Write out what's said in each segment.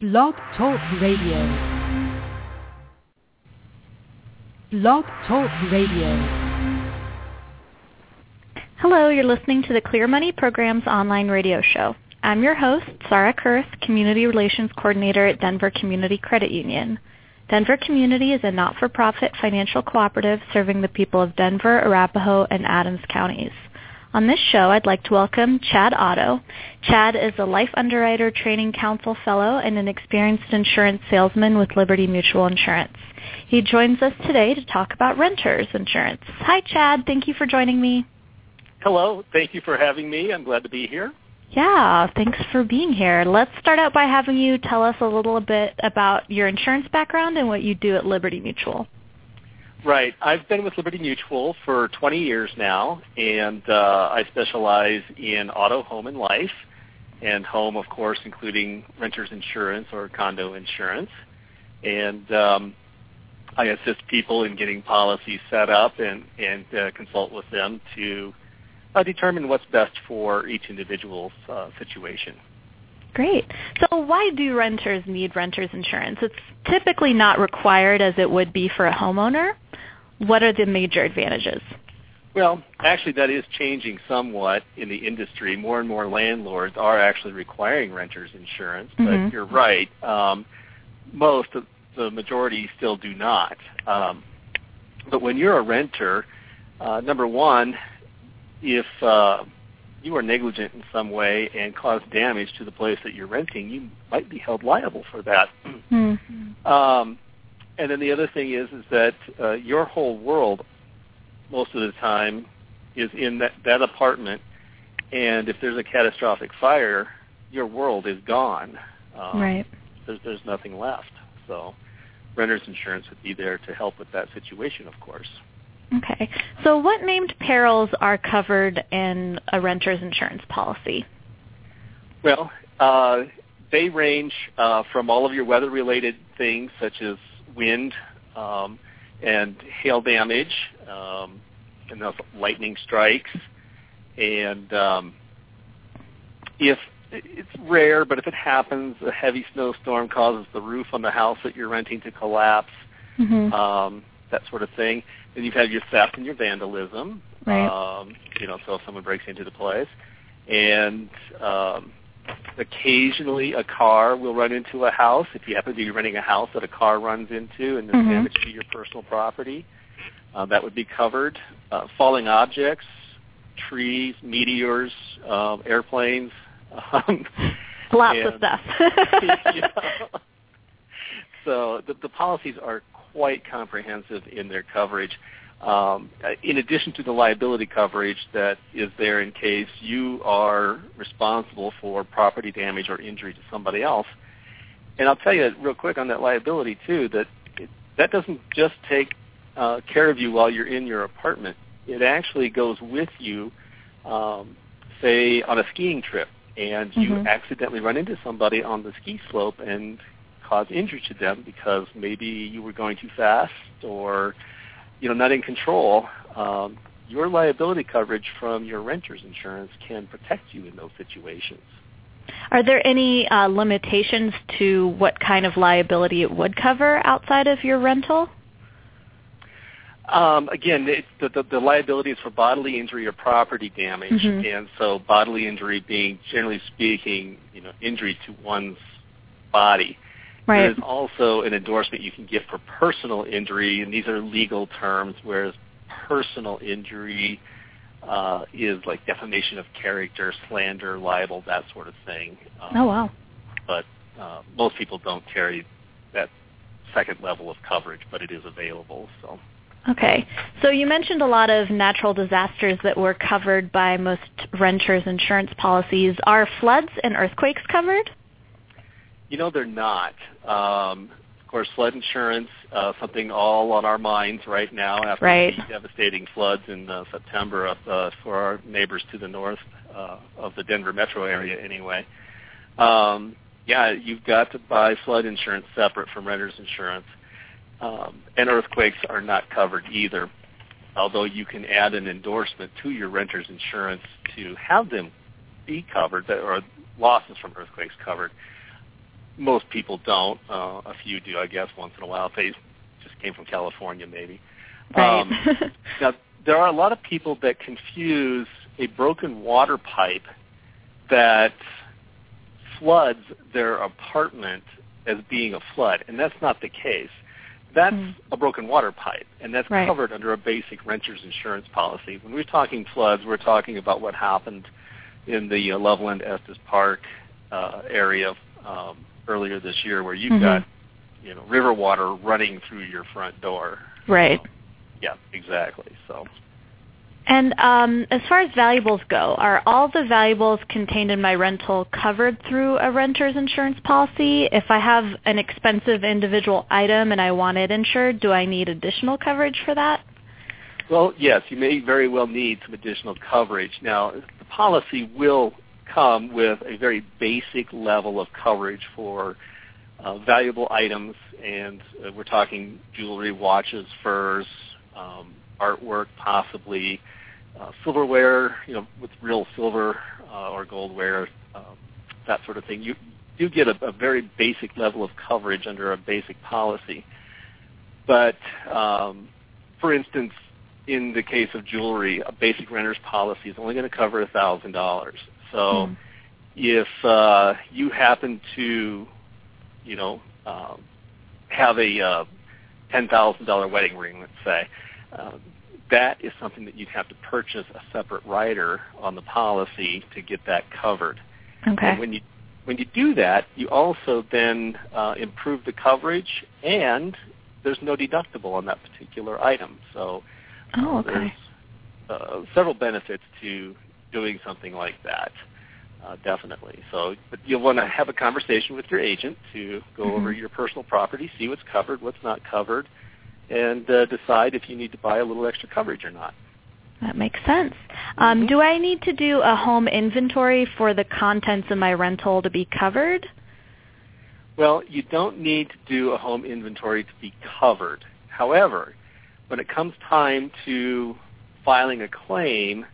Blog Talk Radio. Blog Talk Radio. Hello, you're listening to the Clear Money Program's online radio show. I'm your host, Sarae Kurth, Community Relations Coordinator at Denver Community Credit Union. Denver Community is a not-for-profit financial cooperative serving the people of Denver, Arapahoe, and Adams counties. On this show, I'd like to welcome Chad Otto. Chad is a Life Underwriter Training Council Fellow and an experienced insurance salesman with Liberty Mutual Insurance. He joins us today to talk about renters insurance. Hi, Chad. Thank you for joining me. Hello. Thank you for having me. I'm glad to be here. Yeah, thanks for being here. Let's start out by having you tell us a little bit about your insurance background and what you do at Liberty Mutual. Right. I've been with Liberty Mutual for 20 years now, and uh, I specialize in auto, home, and life, and home, of course, including renters insurance or condo insurance. And um, I assist people in getting policies set up and, and uh, consult with them to uh, determine what's best for each individual's uh, situation. Great. So why do renters need renters insurance? It's typically not required as it would be for a homeowner. What are the major advantages? Well, actually, that is changing somewhat in the industry. More and more landlords are actually requiring renters insurance, but Mhm. you're right. Um, most, of the majority, still do not. Um, but when you're a renter, uh, number one, if uh, you are negligent in some way and cause damage to the place that you're renting, you might be held liable for that. Hmm. Um, and then the other thing is is that uh, your whole world, most of the time, is in that, that apartment. And if there's a catastrophic fire, your world is gone. Um, Right. There's, there's nothing left. So renter's insurance would be there to help with that situation, of course. Okay. So what named perils are covered in a renter's insurance policy? Well, uh, they range uh, from all of your weather-related things such as wind um, and hail damage, um, and those lightning strikes, and um, if it's rare, but if it happens, a heavy snowstorm causes the roof on the house that you're renting to collapse, Mm-hmm. um, that sort of thing. Then you've had your theft and your vandalism. Right. Um, you know, so if someone breaks into the place, and um, occasionally a car will run into a house. If you happen to be renting a house that a car runs into and there's Mhm. damage to your personal property, uh, that would be covered. Uh, falling objects, trees, meteors, um, airplanes. Um, Lots of stuff. Yeah. So the, the policies are quite comprehensive in their coverage. Um, in addition to the liability coverage that is there in case you are responsible for property damage or injury to somebody else. And I'll tell you real quick on that liability too that it, that doesn't just take uh, care of you while you're in your apartment. It actually goes with you, um, say on a skiing trip, and you Mhm. accidentally run into somebody on the ski slope and cause injury to them because maybe you were going too fast or you know not in control. Um, your liability coverage from your renter's insurance can protect you in those situations. Are there any uh, limitations to what kind of liability it would cover outside of your rental? Um, again, it, the, the, the liability is for bodily injury or property damage, Mhm. and so bodily injury being, generally speaking, you know, injury to one's body. Right. There's also an endorsement you can get for personal injury, and these are legal terms, whereas personal injury uh, is like defamation of character, slander, libel, that sort of thing. Um, Oh wow. But uh, most people don't carry that second level of coverage, but it is available. So. Okay. So you mentioned a lot of natural disasters that were covered by most renters insurance policies. Are floods and earthquakes covered? You know, they're not. Um, of course, flood insurance, uh, something all on our minds right now after Right. the devastating floods in uh, September of, uh, for our neighbors to the north uh, of the Denver metro area anyway. Um, yeah, you've got to buy flood insurance separate from renter's insurance. Um, and earthquakes are not covered either, although you can add an endorsement to your renter's insurance to have them be covered, or losses from earthquakes covered. Most people don't. Uh, a few do, I guess, once in a while. If they just came from California, maybe. Right. Um, now, there are a lot of people that confuse a broken water pipe that floods their apartment as being a flood, and that's not the case. That's Mm. a broken water pipe, and that's Right. covered under a basic renter's insurance policy. When we're talking floods, we're talking about what happened in the uh, Loveland Estes Park uh, area um, earlier this year, where you've Mhm. got you know river water running through your front door. Right. Yeah, exactly. So And um, as far as valuables go, are all the valuables contained in my rental covered through a renter's insurance policy? If I have an expensive individual item and I want it insured, do I need additional coverage for that? Well, yes, you may very well need some additional coverage. Now, the policy will come with a very basic level of coverage for uh, valuable items, and uh, we're talking jewelry, watches, furs, um, artwork, possibly uh, silverware, you know, with real silver uh, or goldware, um, that sort of thing. You do get a, a very basic level of coverage under a basic policy. But, um, for instance, in the case of jewelry, a basic renter's policy is only going to cover $1,000. So Hmm. if uh, you happen to, you know, um, have a uh, $10,000 wedding ring, let's say, uh, that is something that you'd have to purchase a separate rider on the policy to get that covered. Okay. And when you when you do that, you also then uh, improve the coverage, and there's no deductible on that particular item. So Oh, okay. there's uh, several benefits to doing something like that. Uh, definitely. So, but you'll want to have a conversation with your agent to go Mhm. over your personal property, see what's covered, what's not covered, and uh, decide if you need to buy a little extra coverage or not. That makes sense. Um, Mhm. Do I need to do a home inventory for the contents of my rental to be covered? Well, you don't need to do a home inventory to be covered. However, when it comes time to filing a claim,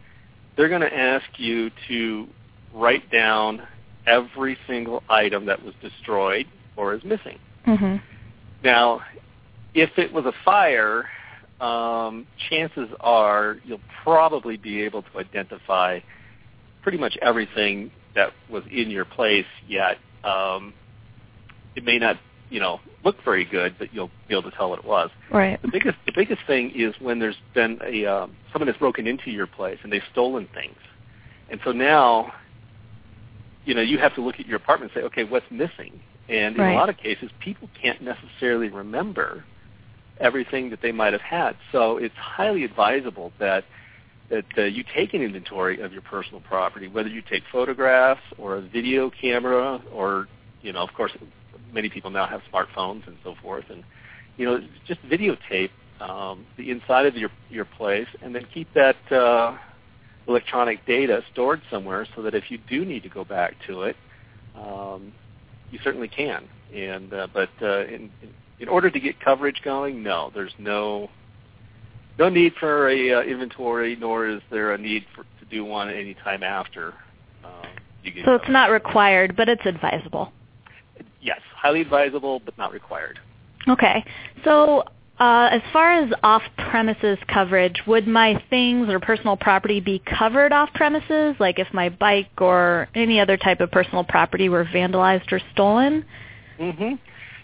they're going to ask you to write down every single item that was destroyed or is missing. Mm-hmm. Now, if it was a fire, um, chances are you'll probably be able to identify pretty much everything that was in your place. Yet um, it may not, you know, look very good, but you'll be able to tell what it was. Right. The biggest, the biggest thing is when there's been a um, someone has broken into your place and they've stolen things, and so now, you know, you have to look at your apartment and say, okay, what's missing? And in Right. a lot of cases, people can't necessarily remember everything that they might have had. So it's highly advisable that that uh, you take an inventory of your personal property, whether you take photographs or a video camera, or you know, of course, many people now have smartphones and so forth, and you know, just videotape um, the inside of your your place, and then keep that uh, electronic data stored somewhere, so that if you do need to go back to it, um, you certainly can. And uh, but uh, in, in order to get coverage going, no, there's no no need for a uh, inventory, nor is there a need for, to do one any time after um. So it's coverage. not required, but it's advisable. Yes, highly advisable, but not required. Okay. So uh, as far as off-premises coverage, would my things or personal property be covered off-premises, like if my bike or any other type of personal property were vandalized or stolen? Mm-hmm.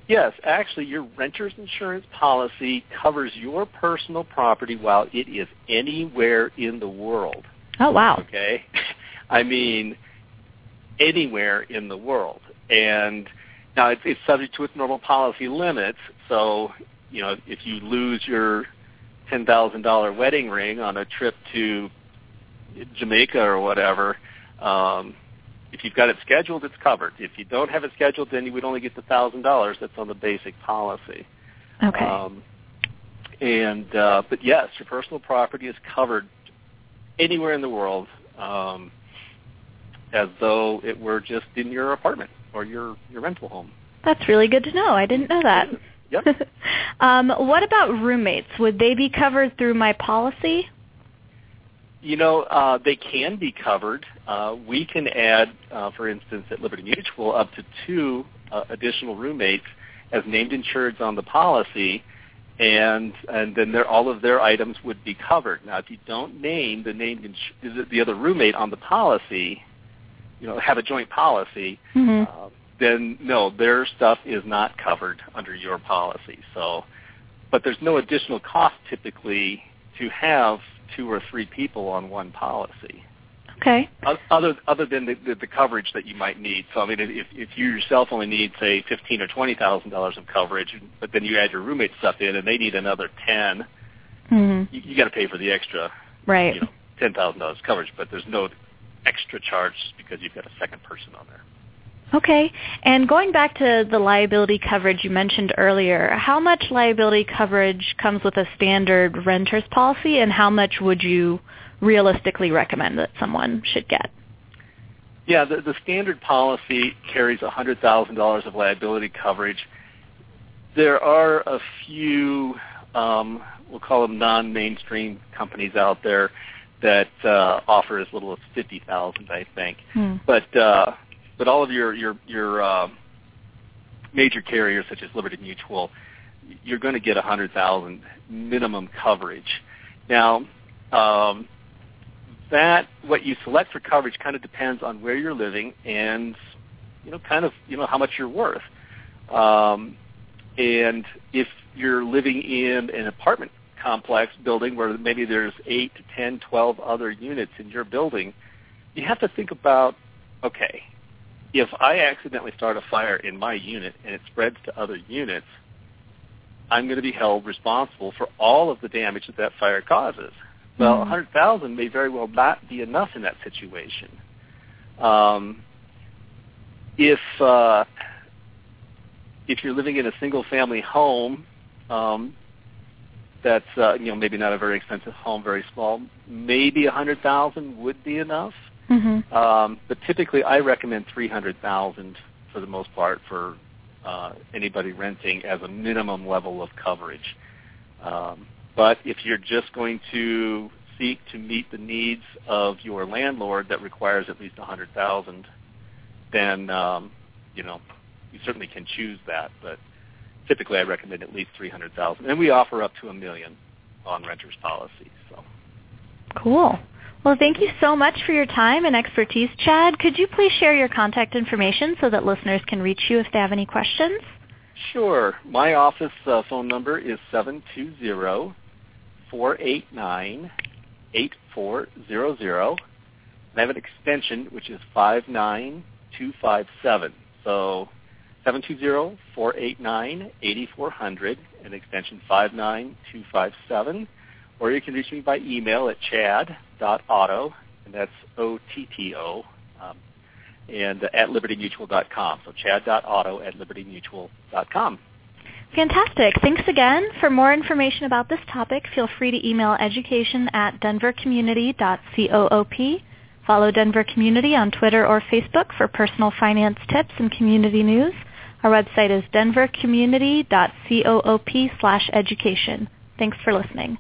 Yes, actually, your renter's insurance policy covers your personal property while it is anywhere in the world. Oh, wow. Okay, I mean anywhere in the world, and now it's, it's subject to its normal policy limits. So, you know, if you lose your ten thousand dollar wedding ring on a trip to Jamaica or whatever, um, if you've got it scheduled, it's covered. If you don't have it scheduled, then you would only get the thousand dollars that's on the basic policy. Okay. Um, and uh, but yes, your personal property is covered anywhere in the world, um, as though it were just in your apartment or your your rental home. That's really good to know. I didn't know that. Yep. um, what about roommates? Would they be covered through my policy? You know, uh, they can be covered. Uh, we can add, uh, for instance, at Liberty Mutual, up to two uh, additional roommates as named insureds on the policy, and and then their, all of their items would be covered. Now, if you don't name the named ins- the other roommate on the policy, you know, have a joint policy, Mm-hmm. uh, then no, their stuff is not covered under your policy. So, but there's no additional cost typically to have two or three people on one policy. Okay. Other other than the, the, the coverage that you might need. So I mean, if if you yourself only need say fifteen or twenty thousand dollars of coverage, but then you add your roommate stuff in, and they need another ten, Mm-hmm. you, you got to pay for the extra, Right. you know, ten thousand dollars coverage. But there's no extra charge because you've got a second person on there. Okay. And going back to the liability coverage you mentioned earlier, how much liability coverage comes with a standard renter's policy and how much would you realistically recommend that someone should get? Yeah, the, the standard policy carries $100,000 of liability coverage. There are a few, um, we'll call them non-mainstream companies out there that uh, offer as little as 50000 I think. Hmm. But uh, but all of your your your uh, major carriers such as Liberty Mutual, you're going to get a 100000 minimum coverage. Now, um, that what you select for coverage kind of depends on where you're living and you know kind of you know how much you're worth. Um, and if you're living in an apartment complex building where maybe there's 8 to 10, 12 other units in your building, you have to think about okay, if I accidentally start a fire in my unit and it spreads to other units, I'm going to be held responsible for all of the damage that that fire causes. Well, Mhm. 100,000 may very well not be enough in that situation. Um, if uh, if you're living in a single-family home, um, that's uh, you know maybe not a very expensive home, very small, maybe a 100,000 would be enough. Mm-hmm. Um, but typically, I recommend 300,000 for the most part for uh, anybody renting as a minimum level of coverage. Um, but if you're just going to seek to meet the needs of your landlord that requires at least a 100,000, then um, you know you certainly can choose that. But typically, I recommend at least 300,000, and we offer up to a million on renters policies. So. Cool. Well, thank you so much for your time and expertise, Chad. Could you please share your contact information so that listeners can reach you if they have any questions? Sure. My office uh, phone number is seven two zero four eight nine eight four zero zero. I have an extension which is 59257. So 720-489-8400 and extension 59257. Or you can reach me by email at chad.otto, and that's O-T-T-O, um, and at libertymutual.com. So chad.otto at libertymutual.com. Fantastic. Thanks again. For more information about this topic, feel free to email education at denvercommunity.coop. Follow Denver Community on Twitter or Facebook for personal finance tips and community news. Our website is denvercommunity.coop slash education. Thanks for listening.